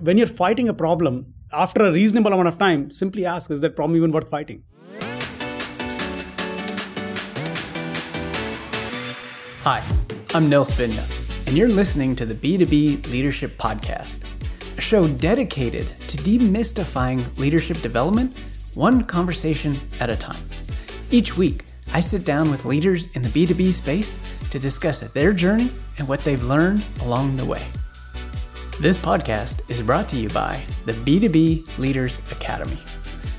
when you're fighting a problem, after a reasonable amount of time, simply ask, is that problem even worth fighting? Hi, I'm Nils Vinje, and you're listening to the B2B Leadership Podcast, a show dedicated to demystifying leadership development one conversation at a time. Each week, I sit down with leaders in the B2B space to discuss their journey and what they've learned along the way. This podcast is brought to you by the B2B Leaders Academy.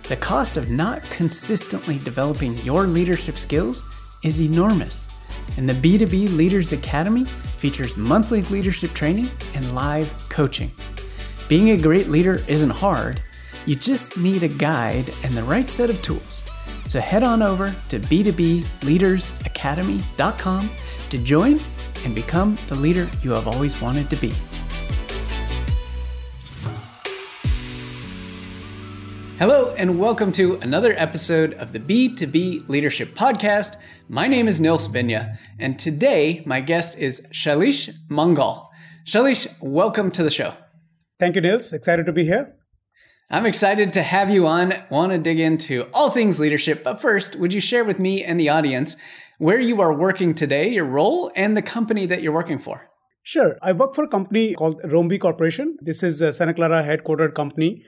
The cost of not consistently developing your leadership skills is enormous, and the B2B Leaders Academy features monthly leadership training and live coaching. Being a great leader isn't hard, you just need a guide and the right set of tools. So head on over to b2bleadersacademy.com to join and become the leader you have always wanted to be. Hello, and welcome to another episode of the B2B Leadership Podcast. My name is Nils Vinje, and today my guest is Shailesh Mangal. Shailesh, welcome to the show. Thank you, Nils. Excited to be here. I'm excited to have you on. Want to dig into all things leadership, but first, would you share with me and the audience where you are working today, your role, and the company that you're working for? Sure. I work for a company called Roambee Corporation. This is a Santa Clara headquartered company.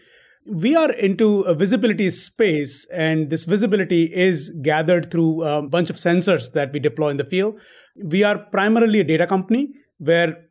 We are into a visibility space, and this visibility is gathered through a bunch of sensors that we deploy in the field. We are primarily a data company where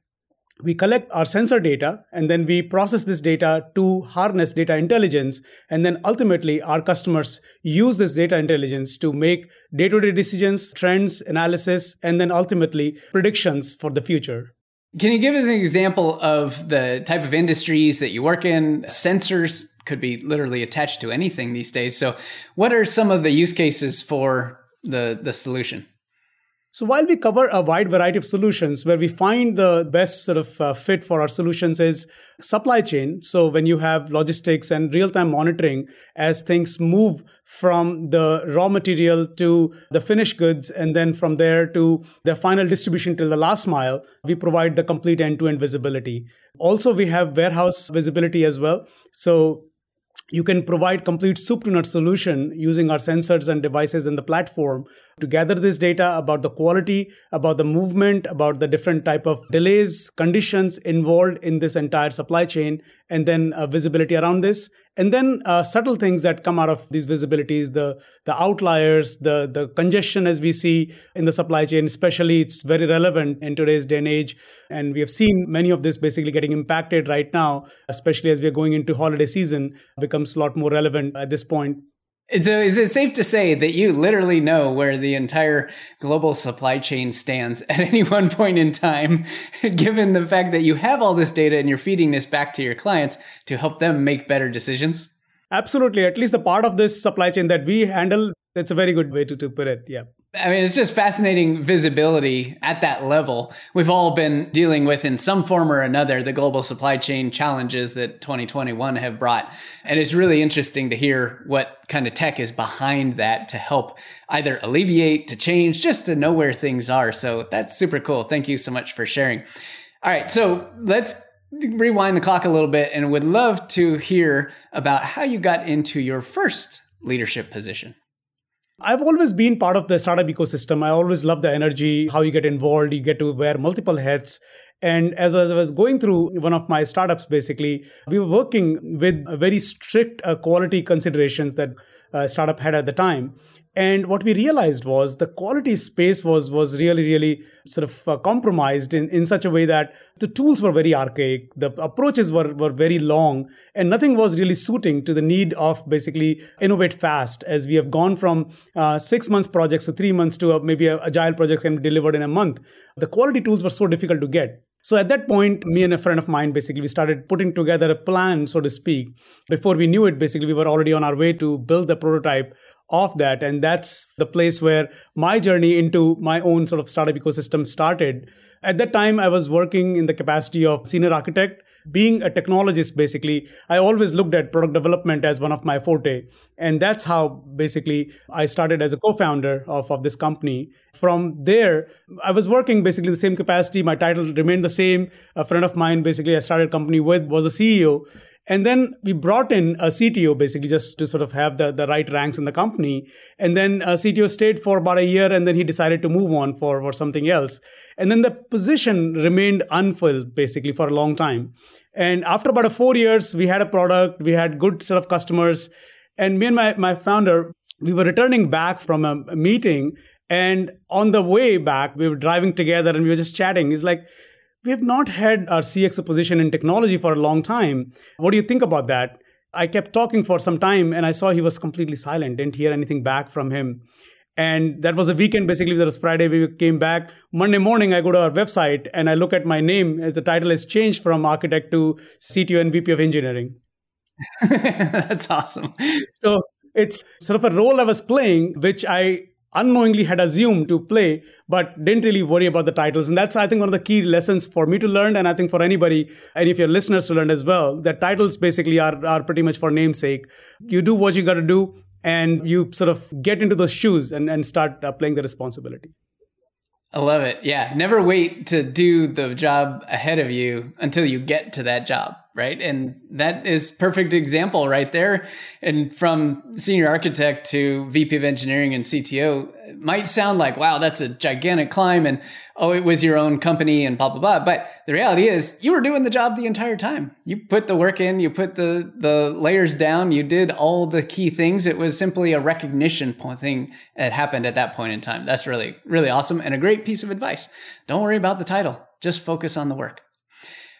we collect our sensor data and then we process this data to harness data intelligence and then ultimately our customers use this data intelligence to make day-to-day decisions trends analysis and then ultimately predictions for the future can you give us an example of the type of industries that you work in? Sensors could be literally attached to anything these days. So what are some of the use cases for the the solution so while we cover a wide variety of solutions, where we find the best sort of uh, fit for our solutions is supply chain. So when you have logistics and real-time monitoring as things move from the raw material to the finished goods and then from there to the final distribution till the last mile, we provide the complete end-to-end visibility. Also, we have warehouse visibility as well. So you can provide complete soup to nut solution using our sensors and devices in the platform to gather this data about the quality about the movement about the different type of delays conditions involved in this entire supply chain and then uh, visibility around this and then uh, subtle things that come out of these visibilities the the outliers the the congestion as we see in the supply chain especially it's very relevant in today's day and age. And we have seen many of this basically getting impacted right now especially as we are going into holiday season becomes a lot more relevant at this point so, is it safe to say that you literally know where the entire global supply chain stands at any one point in time, given the fact that you have all this data and you're feeding this back to your clients to help them make better decisions? Absolutely. At least the part of this supply chain that we handle, that's a very good way to, to put it. Yeah. I mean, it's just fascinating visibility at that level. We've all been dealing with, in some form or another, the global supply chain challenges that 2021 have brought. And it's really interesting to hear what kind of tech is behind that to help either alleviate, to change, just to know where things are. So that's super cool. Thank you so much for sharing. All right. So let's rewind the clock a little bit and would love to hear about how you got into your first leadership position. I've always been part of the startup ecosystem. I always love the energy, how you get involved, you get to wear multiple hats. And as, I was going through one of my startups, basically, we were working with very strict uh, quality considerations that uh, startup had at the time and what we realized was the quality space was was really really sort of uh, compromised in, in such a way that the tools were very archaic the approaches were, were very long and nothing was really suiting to the need of basically innovate fast as we have gone from uh, six months projects to three months to a, maybe a agile project can be delivered in a month the quality tools were so difficult to get so at that point, me and a friend of mine basically we started putting together a plan, so to speak. Before we knew it, basically we were already on our way to build the prototype of that. And that's the place where my journey into my own sort of startup ecosystem started. At that time, I was working in the capacity of senior architect being a technologist, basically, I always looked at product development as one of my forte. And that's how basically I started as a co founder of, of this company. From there, I was working basically in the same capacity. My title remained the same. A friend of mine, basically, I started a company with, was a CEO. And then we brought in a CTO basically just to sort of have the, the right ranks in the company. And then uh, a CTO stayed for about a year and then he decided to move on for, for something else. And then the position remained unfilled basically for a long time. And after about a four years, we had a product, we had good set of customers. And me and my, my founder, we were returning back from a meeting. And on the way back, we were driving together and we were just chatting. He's like, we have not had our CX position in technology for a long time. What do you think about that? I kept talking for some time and I saw he was completely silent, didn't hear anything back from him. And that was a weekend, basically. That was Friday. We came back. Monday morning, I go to our website and I look at my name as the title has changed from architect to CTO and VP of engineering. That's awesome. So it's sort of a role I was playing, which I unknowingly had assumed to play, but didn't really worry about the titles. And that's, I think, one of the key lessons for me to learn, and I think for anybody, any of your listeners to learn as well, that titles basically are, are pretty much for namesake. You do what you got to do, and you sort of get into those shoes and, and start uh, playing the responsibility. I love it. Yeah. Never wait to do the job ahead of you until you get to that job right? And that is perfect example right there. And from senior architect to VP of engineering and CTO might sound like, wow, that's a gigantic climb. And oh, it was your own company and blah, blah, blah. But the reality is you were doing the job the entire time. You put the work in, you put the, the layers down, you did all the key things. It was simply a recognition thing that happened at that point in time. That's really, really awesome and a great piece of advice. Don't worry about the title. Just focus on the work.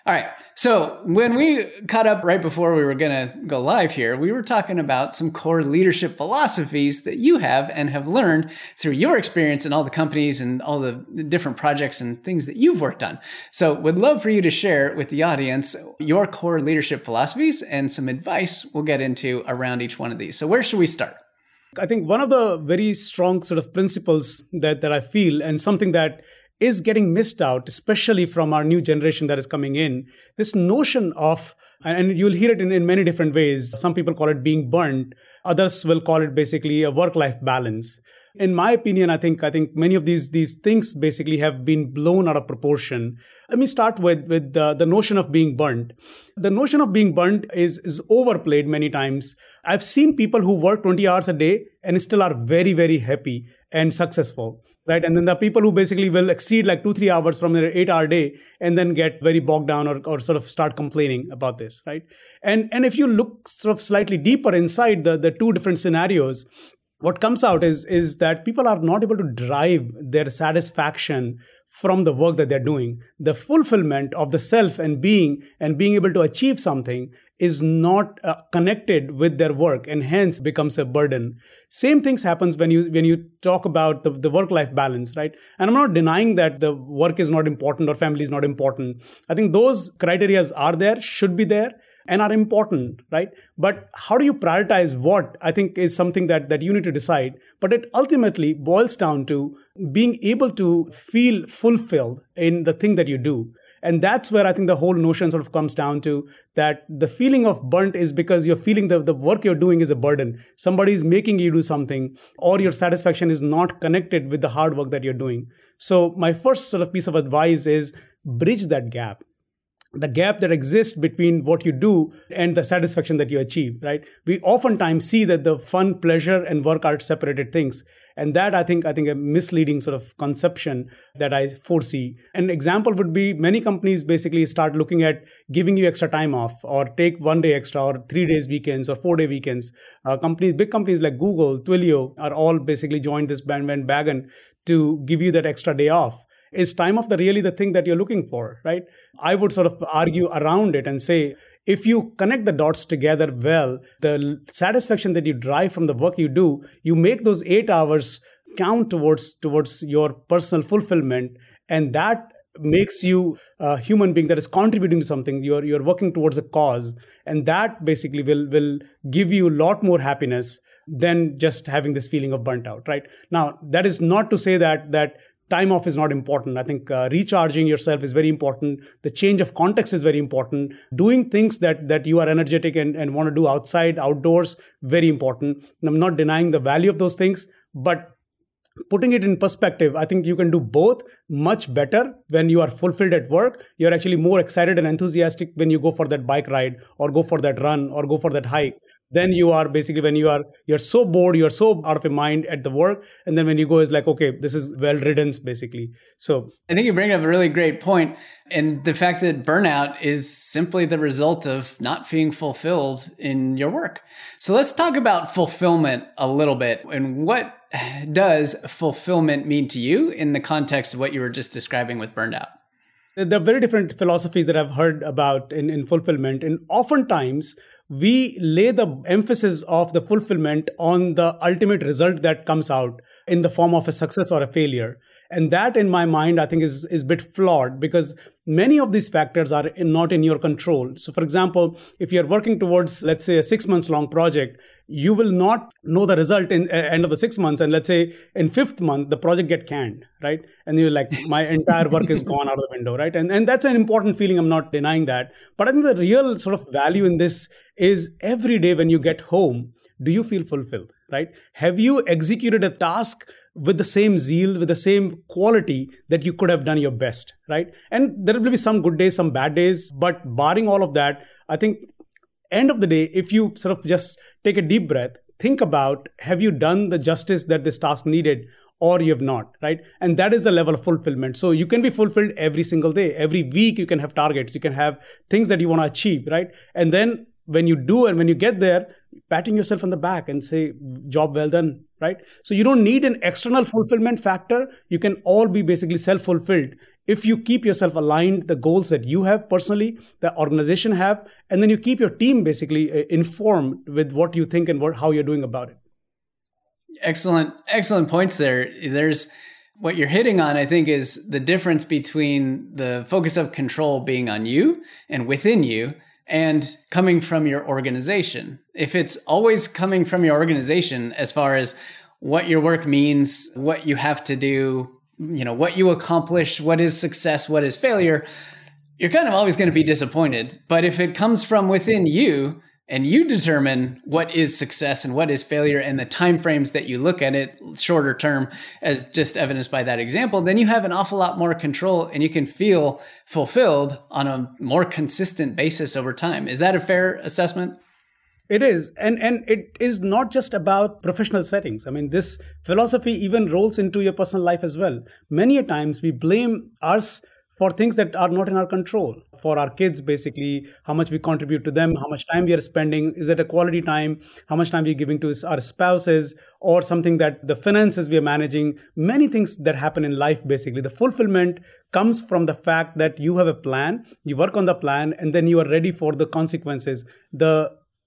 All right. So when we caught up right before we were going to go live here, we were talking about some core leadership philosophies that you have and have learned through your experience in all the companies and all the different projects and things that you've worked on. So would love for you to share with the audience your core leadership philosophies and some advice we'll get into around each one of these. So where should we start? I think one of the very strong sort of principles that, that I feel and something that is getting missed out, especially from our new generation that is coming in. This notion of, and you'll hear it in, in many different ways. Some people call it being burnt. Others will call it basically a work-life balance. In my opinion, I think I think many of these these things basically have been blown out of proportion. Let me start with with the, the notion of being burnt. The notion of being burnt is is overplayed many times. I've seen people who work 20 hours a day and still are very very happy and successful right? And then the people who basically will exceed like two three hours from their eight hour day and then get very bogged down or, or sort of start complaining about this right? And and if you look sort of slightly deeper inside the the two different scenarios what comes out is is that people are not able to drive their satisfaction from the work that they're doing. The fulfillment of the self and being and being able to achieve something is not uh, connected with their work and hence becomes a burden. Same things happens when you when you talk about the, the work life balance right? And i'm not denying that the work is not important or family is not important. I think those criterias are there should be there and are important right? But how do you prioritize what i think is something that that you need to decide. But it ultimately boils down to being able to feel fulfilled in the thing that you do and that's where I think the whole notion sort of comes down to that the feeling of burnt is because you're feeling the, the work you're doing is a burden. Somebody is making you do something, or your satisfaction is not connected with the hard work that you're doing. So, my first sort of piece of advice is bridge that gap the gap that exists between what you do and the satisfaction that you achieve right? We oftentimes see that the fun pleasure and work are separated things. And that i think i think a misleading sort of conception that i foresee. An example would be many companies basically start looking at giving you extra time off or take one day extra or three days weekends or four day weekends. Uh, companies big companies like google twilio are all basically joined this bandwagon to give you that extra day off is time of the really the thing that you're looking for right i would sort of argue around it and say if you connect the dots together well, the satisfaction that you derive from the work you do, you make those eight hours count towards towards your personal fulfillment, and that makes you a human being that is contributing to something. You're you're working towards a cause, and that basically will will give you a lot more happiness than just having this feeling of burnt out. Right now, that is not to say that that time off is not important. I think uh, recharging yourself is very important. The change of context is very important. Doing things that that you are energetic and, and want to do outside, outdoors, very important. And I'm not denying the value of those things, but putting it in perspective, I think you can do both much better when you are fulfilled at work. You're actually more excited and enthusiastic when you go for that bike ride or go for that run or go for that hike then you are basically when you are you're so bored you're so out of your mind at the work and then when you go is like okay this is well riddance basically so i think you bring up a really great point and the fact that burnout is simply the result of not being fulfilled in your work so let's talk about fulfillment a little bit and what does fulfillment mean to you in the context of what you were just describing with burnout there are very different philosophies that I've heard about in, in fulfillment. And oftentimes, we lay the emphasis of the fulfillment on the ultimate result that comes out in the form of a success or a failure and that in my mind i think is is a bit flawed because many of these factors are in, not in your control. So for example if you're working towards let's say a 6 months long project you will not know the result in uh, end of the 6 months. And let's say in 5th month the project get canned right? And you're like my entire work is gone out of the window right? And and that's an important feeling. I'm not denying that. But i think the real sort of value in this is every day when you get home do you feel fulfilled right have you executed a task with the same zeal, with the same quality that you could have done your best, right? And there will be some good days, some bad days, but barring all of that, I think end of the day, if you sort of just take a deep breath, think about have you done the justice that this task needed or you have not, right? And that is the level of fulfillment. So you can be fulfilled every single day. Every week you can have targets, you can have things that you want to achieve, right? And then when you do and when you get there, patting yourself on the back and say, job well done, right? So you don't need an external fulfillment factor. You can all be basically self fulfilled if you keep yourself aligned the goals that you have personally the organization have and then you keep your team basically uh, informed with what you think and what, how you're doing about it excellent excellent points there there's what you're hitting on i think is the difference between the focus of control being on you and within you and coming from your organization. If it's always coming from your organization, as far as what your work means, what you have to do, you know, what you accomplish, what is success, what is failure, you're kind of always going to be disappointed. But if it comes from within you, and you determine what is success and what is failure and the time frames that you look at it shorter term as just evidenced by that example then you have an awful lot more control and you can feel fulfilled on a more consistent basis over time. Is that a fair assessment? It is. And and it is not just about professional settings. I mean this philosophy even rolls into your personal life as well. Many a times we blame us for things that are not in our control. For our kids basically how much we contribute to them how much time we are spending is it a quality time how much time we're giving to our spouses or something that the finances we are managing many things that happen in life basically. The fulfillment comes from the fact that you have a plan you work on the plan and then you are ready for the consequences the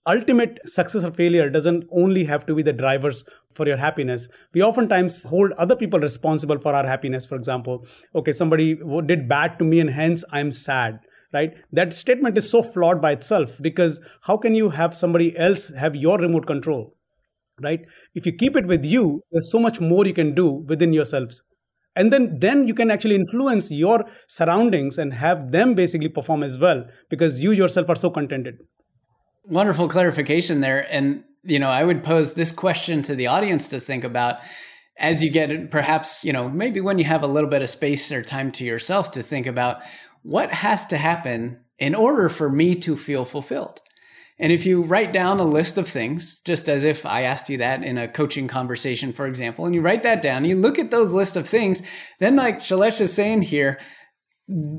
ultimate success or failure doesn't only have to be the drivers for your happiness. We oftentimes hold other people responsible for our happiness. For example okay somebody did bad to me and hence i'm sad right? That statement is so flawed by itself because how can you have somebody else have your remote control right? If you keep it with you there's so much more you can do within yourselves. And then then you can actually influence your surroundings and have them basically perform as well because you yourself are so contented Wonderful clarification there. And, you know, I would pose this question to the audience to think about as you get perhaps, you know, maybe when you have a little bit of space or time to yourself to think about what has to happen in order for me to feel fulfilled. And if you write down a list of things, just as if I asked you that in a coaching conversation, for example, and you write that down, you look at those list of things, then like Shailesh is saying here,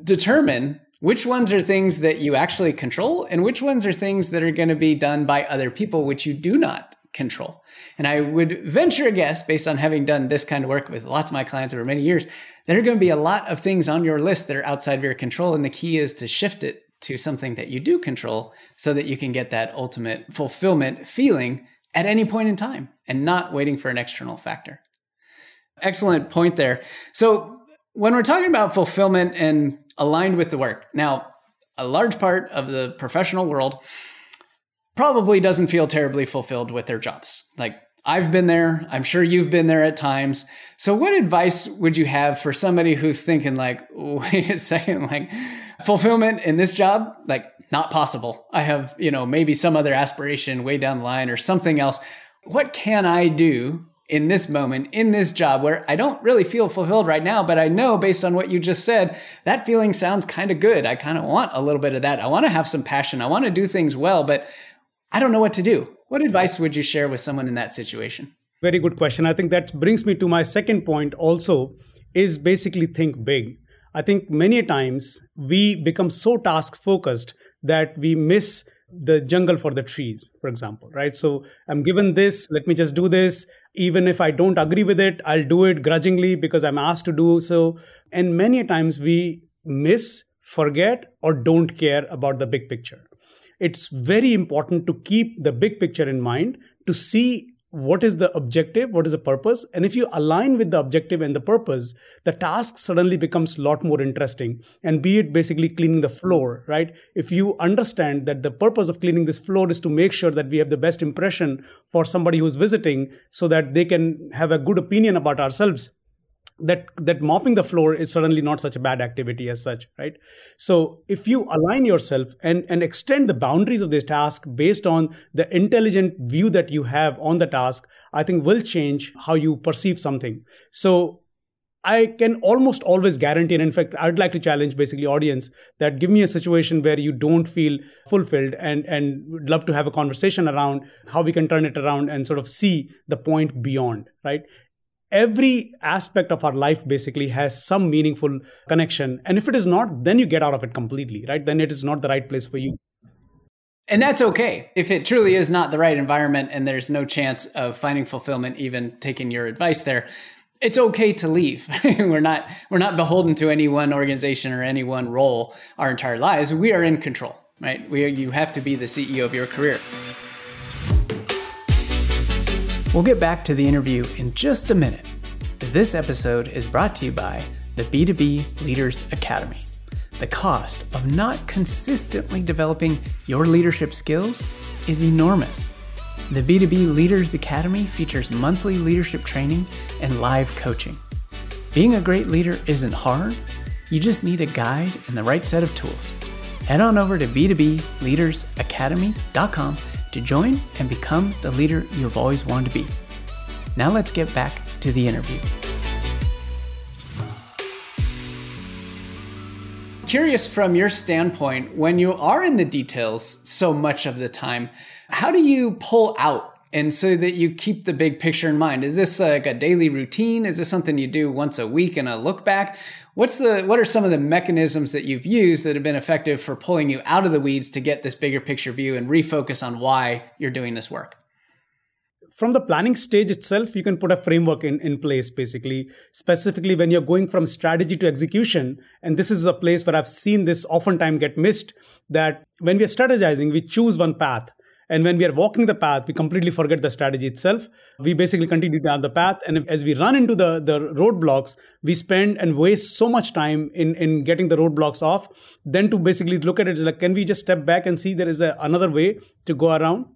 determine which ones are things that you actually control and which ones are things that are going to be done by other people which you do not control? And i would venture a guess based on having done this kind of work with lots of my clients over many years there are going to be a lot of things on your list that are outside of your control and the key is to shift it to something that you do control so that you can get that ultimate fulfillment feeling at any point in time and not waiting for an external factor. Excellent point there. So when we're talking about fulfillment and aligned with the work. Now, a large part of the professional world probably doesn't feel terribly fulfilled with their jobs. Like I've been there. I'm sure you've been there at times. So, what advice would you have for somebody who's thinking, like, wait a second, like, fulfillment in this job, like, not possible. I have, you know, maybe some other aspiration way down the line or something else. What can I do in this moment, in this job where I don't really feel fulfilled right now, but I know based on what you just said, that feeling sounds kind of good. I kind of want a little bit of that. I want to have some passion. I want to do things well, but I don't know what to do. What advice would you share with someone in that situation? Very good question. I think that brings me to my second point also is basically think big. I think many times we become so task focused that we miss the jungle for the trees, for example, right? So I'm given this, let me just do this. Even if I don't agree with it, I'll do it grudgingly because I'm asked to do so. And many times we miss, forget, or don't care about the big picture it's very important to keep the big picture in mind to see what is the objective what is the purpose? And if you align with the objective and the purpose the task suddenly becomes a lot more interesting. And be it basically cleaning the floor right? If you understand that the purpose of cleaning this floor is to make sure that we have the best impression for somebody who's visiting so that they can have a good opinion about ourselves that that mopping the floor is certainly not such a bad activity as such right so if you align yourself and and extend the boundaries of this task based on the intelligent view that you have on the task i think will change how you perceive something so I can almost always guarantee, and in fact, I'd like to challenge basically audience that give me a situation where you don't feel fulfilled and and would love to have a conversation around how we can turn it around and sort of see the point beyond, right? Every aspect of our life basically has some meaningful connection. And if it is not then you get out of it completely right? Then it is not the right place for you. And that's okay. If it truly is not the right environment and there's no chance of finding fulfillment even taking your advice there it's okay to leave. We're not we're not beholden to any one organization or any one role our entire lives. We are in control right? We are, you have to be the ceo of your career We'll get back to the interview in just a minute. This episode is brought to you by the B2B Leaders Academy. The cost of not consistently developing your leadership skills is enormous. The B2B Leaders Academy features monthly leadership training and live coaching. Being a great leader isn't hard, you just need a guide and the right set of tools. Head on over to b2bleadersacademy.com to join and become the leader you've always wanted to be. Now let's get back to the interview. Curious from your standpoint, when you are in the details so much of the time, how do you pull out and so that you keep the big picture in mind? Is this like a daily routine? Is this something you do once a week and a look back? What's the what are some of the mechanisms that you've used that have been effective for pulling you out of the weeds to get this bigger picture view and refocus on why you're doing this work? From the planning stage itself, you can put a framework in, in place basically, specifically when you're going from strategy to execution. And this is a place where I've seen this oftentimes get missed that when we're strategizing, we choose one path and when we are walking the path, we completely forget the strategy itself. We basically continue down the path. And as we run into the, the roadblocks, we spend and waste so much time in, in getting the roadblocks off. Then to basically look at it is like, can we just step back and see there is a, another way to go around?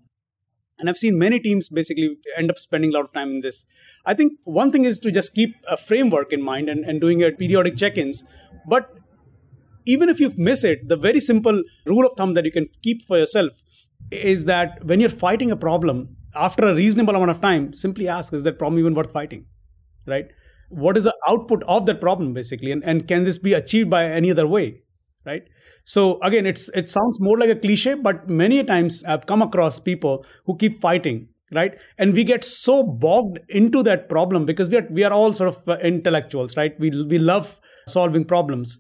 And I've seen many teams basically end up spending a lot of time in this. I think one thing is to just keep a framework in mind and, and doing periodic check ins. But even if you miss it, the very simple rule of thumb that you can keep for yourself is that when you're fighting a problem, after a reasonable amount of time, simply ask, is that problem even worth fighting? Right? What is the output of that problem, basically? And, and can this be achieved by any other way? Right? So again, it's it sounds more like a cliche, but many times I've come across people who keep fighting, right? And we get so bogged into that problem because we are we are all sort of uh, intellectuals, right? We we love solving problems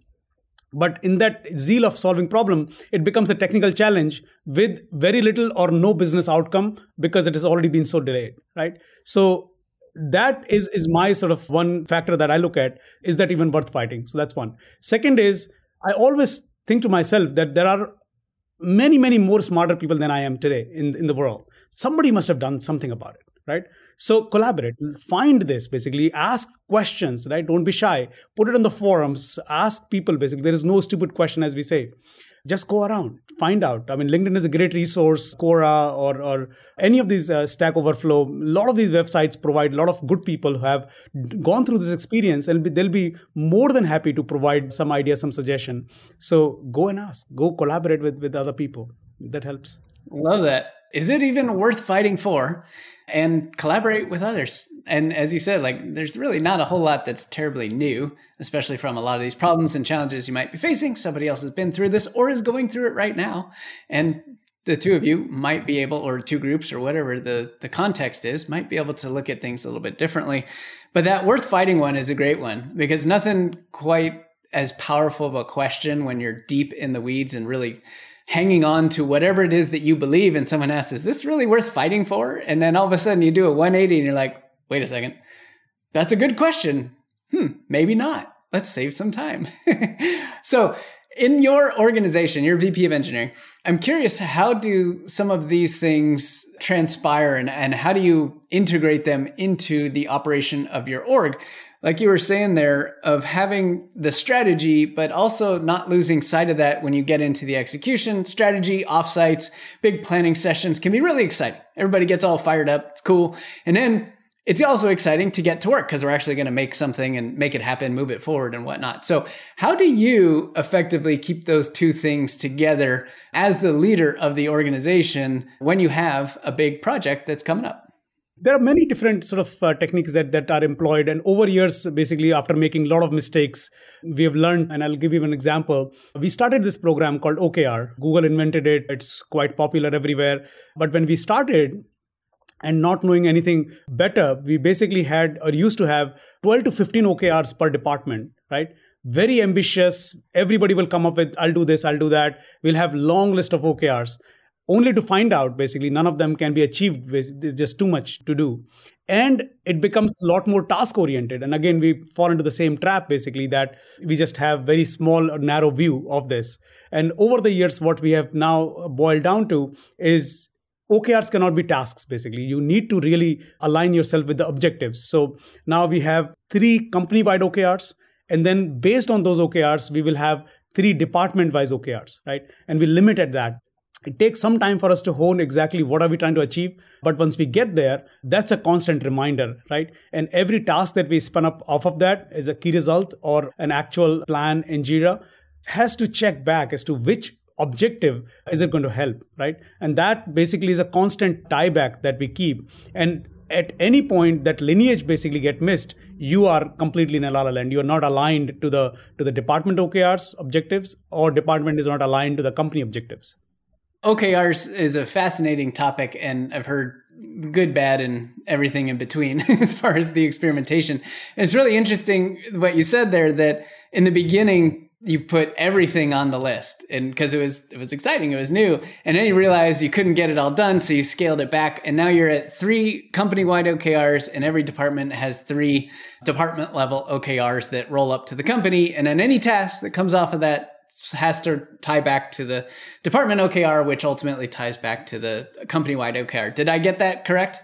but in that zeal of solving problem it becomes a technical challenge with very little or no business outcome because it has already been so delayed right? So that is is my sort of one factor that i look at. Is that even worth fighting? So that's one. Second is i always think to myself that there are many many more smarter people than i am today in in the world. Somebody must have done something about it right so collaborate, find this basically, ask questions, right? Don't be shy. Put it on the forums, ask people basically. There is no stupid question, as we say. Just go around, find out. I mean, LinkedIn is a great resource, Quora or, or any of these uh, Stack Overflow. A lot of these websites provide a lot of good people who have gone through this experience and they'll be more than happy to provide some idea, some suggestion. So go and ask, go collaborate with, with other people. That helps. Love that. Is it even worth fighting for? And collaborate with others. And as you said, like there's really not a whole lot that's terribly new, especially from a lot of these problems and challenges you might be facing. Somebody else has been through this or is going through it right now. And the two of you might be able, or two groups, or whatever the, the context is, might be able to look at things a little bit differently. But that worth fighting one is a great one because nothing quite as powerful of a question when you're deep in the weeds and really hanging on to whatever it is that you believe and someone asks is this really worth fighting for? And then all of a sudden you do a 180 and you're like wait a second. That's a good question. Hmm maybe not. Let's save some time. So in your organization your vp of engineering i'm curious how do some of these things transpire and, and how do you integrate them into the operation of your org like you were saying there, of having the strategy, but also not losing sight of that when you get into the execution. Strategy, offsites, big planning sessions can be really exciting. Everybody gets all fired up. It's cool. And then it's also exciting to get to work because we're actually going to make something and make it happen, move it forward and whatnot. So, how do you effectively keep those two things together as the leader of the organization when you have a big project that's coming up? There are many different sort of uh, techniques that, that are employed and over years basically after making a lot of mistakes we have learned and i'll give you an example. We started this program called okr google invented it. It's quite popular everywhere. But when we started and not knowing anything better we basically had or used to have 12 to 15 okrs per department right? Very ambitious. Everybody will come up with i'll do this i'll do that. We'll have long list of okrs only to find out basically none of them can be achieved there's just too much to do and it becomes a lot more task oriented and again we fall into the same trap basically that we just have very small narrow view of this and over the years what we have now boiled down to is OKRs cannot be tasks basically. You need to really align yourself with the objectives. So now we have three company wide OKRs. And then based on those OKRs, we will have three department wise OKRs, right? And we limit at that it takes some time for us to hone exactly what are we trying to achieve but once we get there that's a constant reminder right? And every task that we spin up off of that is a key result or an actual plan in jira has to check back as to which objective is it going to help right? And that basically is a constant tie back that we keep. And at any point that lineage basically get missed you are completely in a la la land you are not aligned to the to the department okrs objectives or department is not aligned to the company objectives OKRs is a fascinating topic, and I've heard good, bad, and everything in between as far as the experimentation. It's really interesting what you said there that in the beginning, you put everything on the list and because it was it was exciting it was new and then you realized you couldn't get it all done so you scaled it back and now you're at three company wide okrs and every department has three department level okrs that roll up to the company and then any task that comes off of that has to tie back to the department OKR, which ultimately ties back to the company wide OKR. Did I get that correct?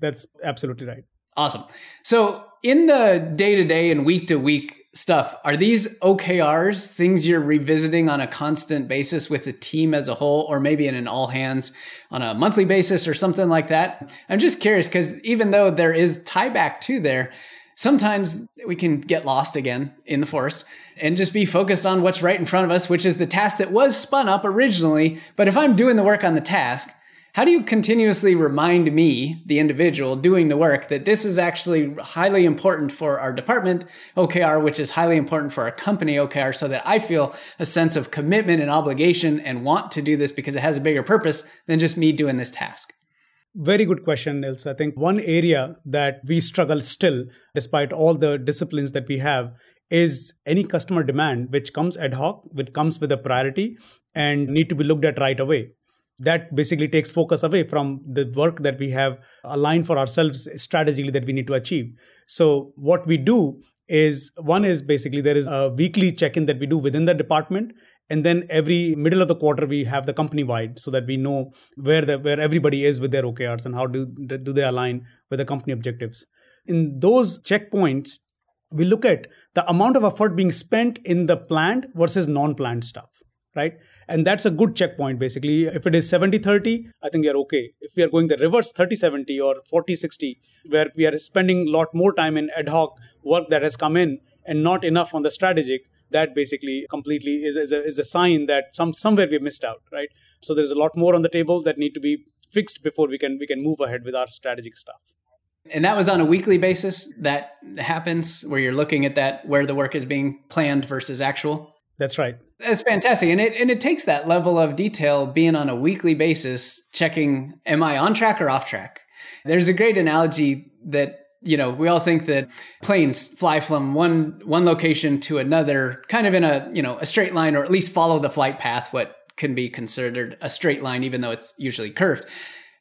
That's absolutely right. Awesome. So, in the day to day and week to week stuff, are these OKRs things you're revisiting on a constant basis with the team as a whole, or maybe in an all hands on a monthly basis or something like that? I'm just curious because even though there is tie back to there, sometimes we can get lost again in the forest and just be focused on what's right in front of us, which is the task that was spun up originally. But if I'm doing the work on the task, how do you continuously remind me, the individual doing the work, that this is actually highly important for our department OKR, which is highly important for our company OKR, so that I feel a sense of commitment and obligation and want to do this because it has a bigger purpose than just me doing this task? Very good question, Nils. I think one area that we struggle still, despite all the disciplines that we have, is any customer demand which comes ad hoc, which comes with a priority and need to be looked at right away. That basically takes focus away from the work that we have aligned for ourselves strategically that we need to achieve. So, what we do is one is basically there is a weekly check in that we do within the department and then every middle of the quarter we have the company wide so that we know where the where everybody is with their okrs and how do do they align with the company objectives in those checkpoints we look at the amount of effort being spent in the planned versus non-planned stuff right? And that's a good checkpoint, basically. If it is 70 30, I think you're okay. If we are going the reverse 30 70 or 40 60, where we are spending a lot more time in ad hoc work that has come in and not enough on the strategic, that basically completely is, is, a, is a sign that some somewhere we missed out, right? So there's a lot more on the table that need to be fixed before we can we can move ahead with our strategic stuff. And that was on a weekly basis that happens where you're looking at that where the work is being planned versus actual. That's right. That's fantastic. And it and it takes that level of detail being on a weekly basis, checking am I on track or off track? There's a great analogy that you know, we all think that planes fly from one one location to another kind of in a, you know, a straight line or at least follow the flight path what can be considered a straight line even though it's usually curved.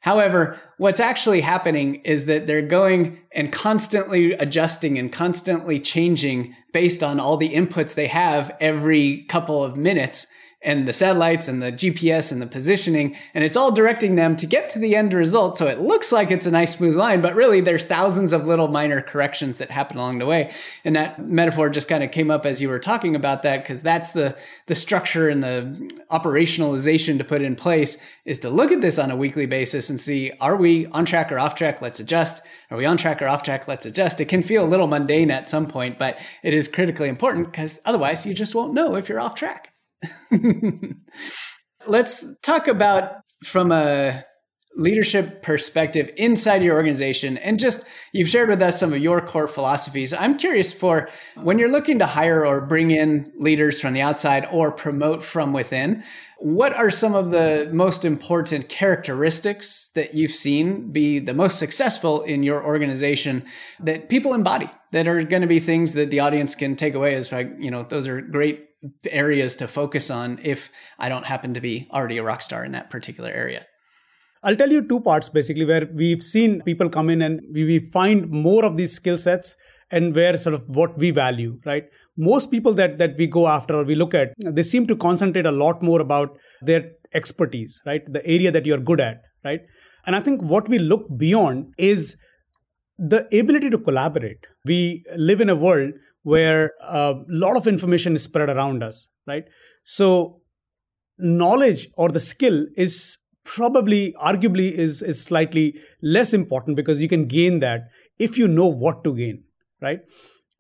However, what's actually happening is that they're going and constantly adjusting and constantly changing based on all the inputs they have every couple of minutes and the satellites and the GPS and the positioning, and it's all directing them to get to the end result. So it looks like it's a nice smooth line, but really there's thousands of little minor corrections that happen along the way. And that metaphor just kind of came up as you were talking about that, because that's the the structure and the operationalization to put in place is to look at this on a weekly basis and see are we on track or off track? Let's adjust. Are we on track or off track? Let's adjust. It can feel a little mundane at some point, but it is critically important because otherwise you just won't know if you're off track. Let's talk about from a leadership perspective inside your organization and just you've shared with us some of your core philosophies. I'm curious for when you're looking to hire or bring in leaders from the outside or promote from within what are some of the most important characteristics that you've seen be the most successful in your organization that people embody that are going to be things that the audience can take away as like you know those are great areas to focus on if I don't happen to be already a rock star in that particular area? I'll tell you two parts basically where we've seen people come in and we, find more of these skill sets and where sort of what we value, right? Most people that that we go after or we look at, they seem to concentrate a lot more about their expertise, right? The area that you're good at, right? And I think what we look beyond is the ability to collaborate. We live in a world where a lot of information is spread around us, right? So knowledge or the skill is probably arguably is, is slightly less important because you can gain that if you know what to gain, right?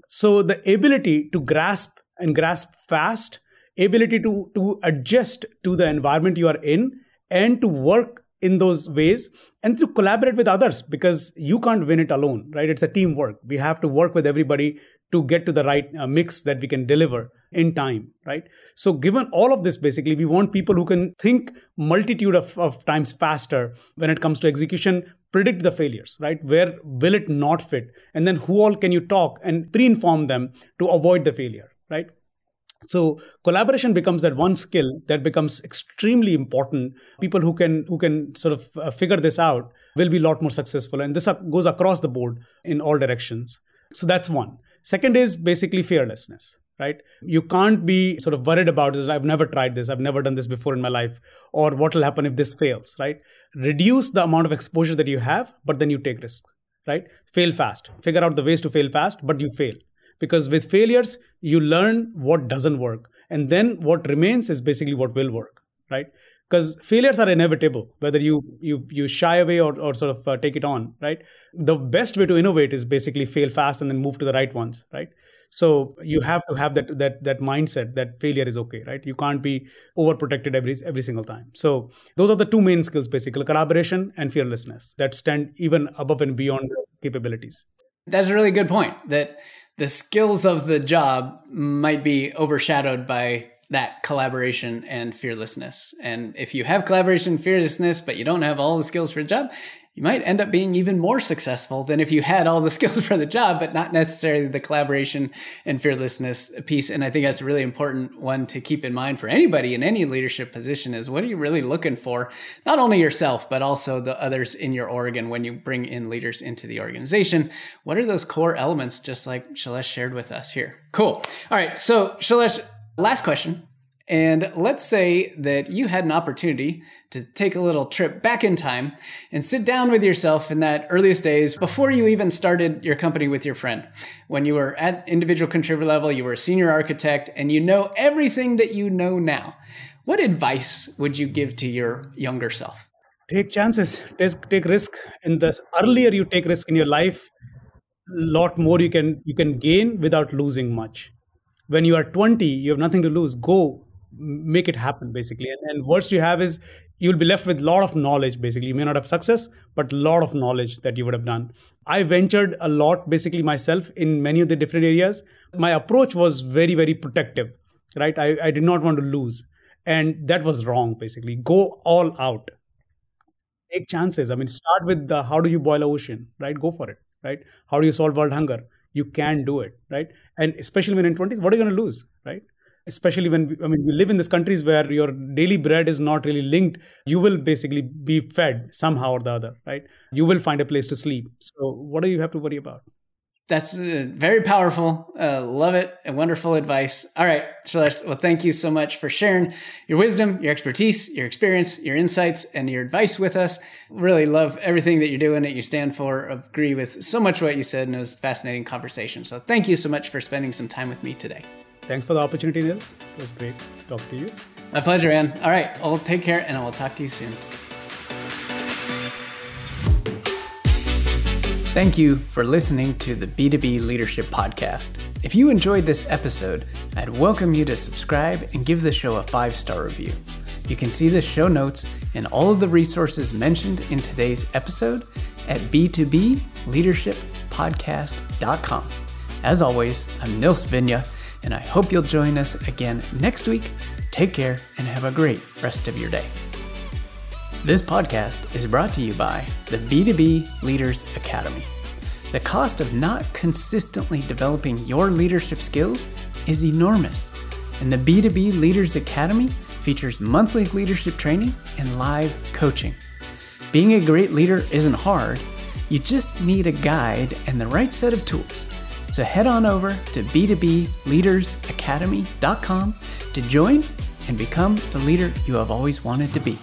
So the ability to grasp and grasp fast, ability to, to adjust to the environment you are in and to work in those ways and to collaborate with others because you can't win it alone right it's a teamwork we have to work with everybody to get to the right uh, mix that we can deliver in time right? So given all of this basically we want people who can think multitude of, of times faster when it comes to execution predict the failures right? Where will it not fit? And then who all can you talk and pre-inform them to avoid the failure right? So collaboration becomes that one skill that becomes extremely important. People who can who can sort of uh, figure this out will be a lot more successful. And this goes across the board in all directions. So that's one Second is basically fearlessness, right? You can't be sort of worried about this. I've never tried this. I've never done this before in my life. Or what will happen if this fails, right? Reduce the amount of exposure that you have, but then you take risk, right? Fail fast. Figure out the ways to fail fast, but you fail. Because with failures, you learn what doesn't work. And then what remains is basically what will work, right? Because failures are inevitable whether you you you shy away or, or sort of uh, take it on right? The best way to innovate is basically fail fast and then move to the right ones right? So you have to have that that that mindset that failure is okay right? You can't be overprotected every every single time. So those are the two main skills basically collaboration and fearlessness that stand even above and beyond capabilities. That's a really good point that the skills of the job might be overshadowed by that collaboration and fearlessness. And if you have collaboration and fearlessness, but you don't have all the skills for a job, you might end up being even more successful than if you had all the skills for the job, but not necessarily the collaboration and fearlessness piece. And I think that's a really important one to keep in mind for anybody in any leadership position is what are you really looking for? Not only yourself, but also the others in your org. And when you bring in leaders into the organization, what are those core elements, just like Shailesh shared with us here? Cool. All right. So Shailesh, Last question. And let's say that you had an opportunity to take a little trip back in time and sit down with yourself in that earliest days before you even started your company with your friend. When you were at individual contributor level, you were a senior architect, and you know everything that you know now. What advice would you give to your younger self? Take chances, take, take risk. And the earlier you take risk in your life, lot more you can you can gain without losing much. When you are 20, you have nothing to lose. Go make it happen basically. And, and worst you have is you'll be left with a lot of knowledge basically. You may not have success but a lot of knowledge that you would have done. I ventured a lot basically myself in many of the different areas. My approach was very very protective right? I, I did not want to lose. And that was wrong basically. Go all out. Take chances. I mean start with the how do you boil an ocean right? Go for it right? How do you solve world hunger you can do it right and especially when in 20s what are you going to lose right especially when I mean we live in these countries where your daily bread is not really linked, you will basically be fed somehow or the other, right? You will find a place to sleep. So what do you have to worry about? That's uh, very powerful. Uh, love it. And wonderful advice. All right, Shailesh. Well, thank you so much for sharing your wisdom, your expertise, your experience, your insights, and your advice with us. Really love everything that you're doing, that you stand for. Agree with so much what you said, and it was a fascinating conversation. So thank you so much for spending some time with me today. Thanks for the opportunity, Nils. It was great to talk to you. My pleasure, Ann. All right, well, take care, and I will talk to you soon. Thank you for listening to the B2B Leadership Podcast. If you enjoyed this episode, I'd welcome you to subscribe and give the show a five star review. You can see the show notes and all of the resources mentioned in today's episode at b2bleadershippodcast.com. As always, I'm Nils Vinje and I hope you'll join us again next week. Take care and have a great rest of your day. This podcast is brought to you by the B2B Leaders Academy. The cost of not consistently developing your leadership skills is enormous, and the B2B Leaders Academy features monthly leadership training and live coaching. Being a great leader isn't hard, you just need a guide and the right set of tools. So head on over to b2bleadersacademy.com to join and become the leader you have always wanted to be.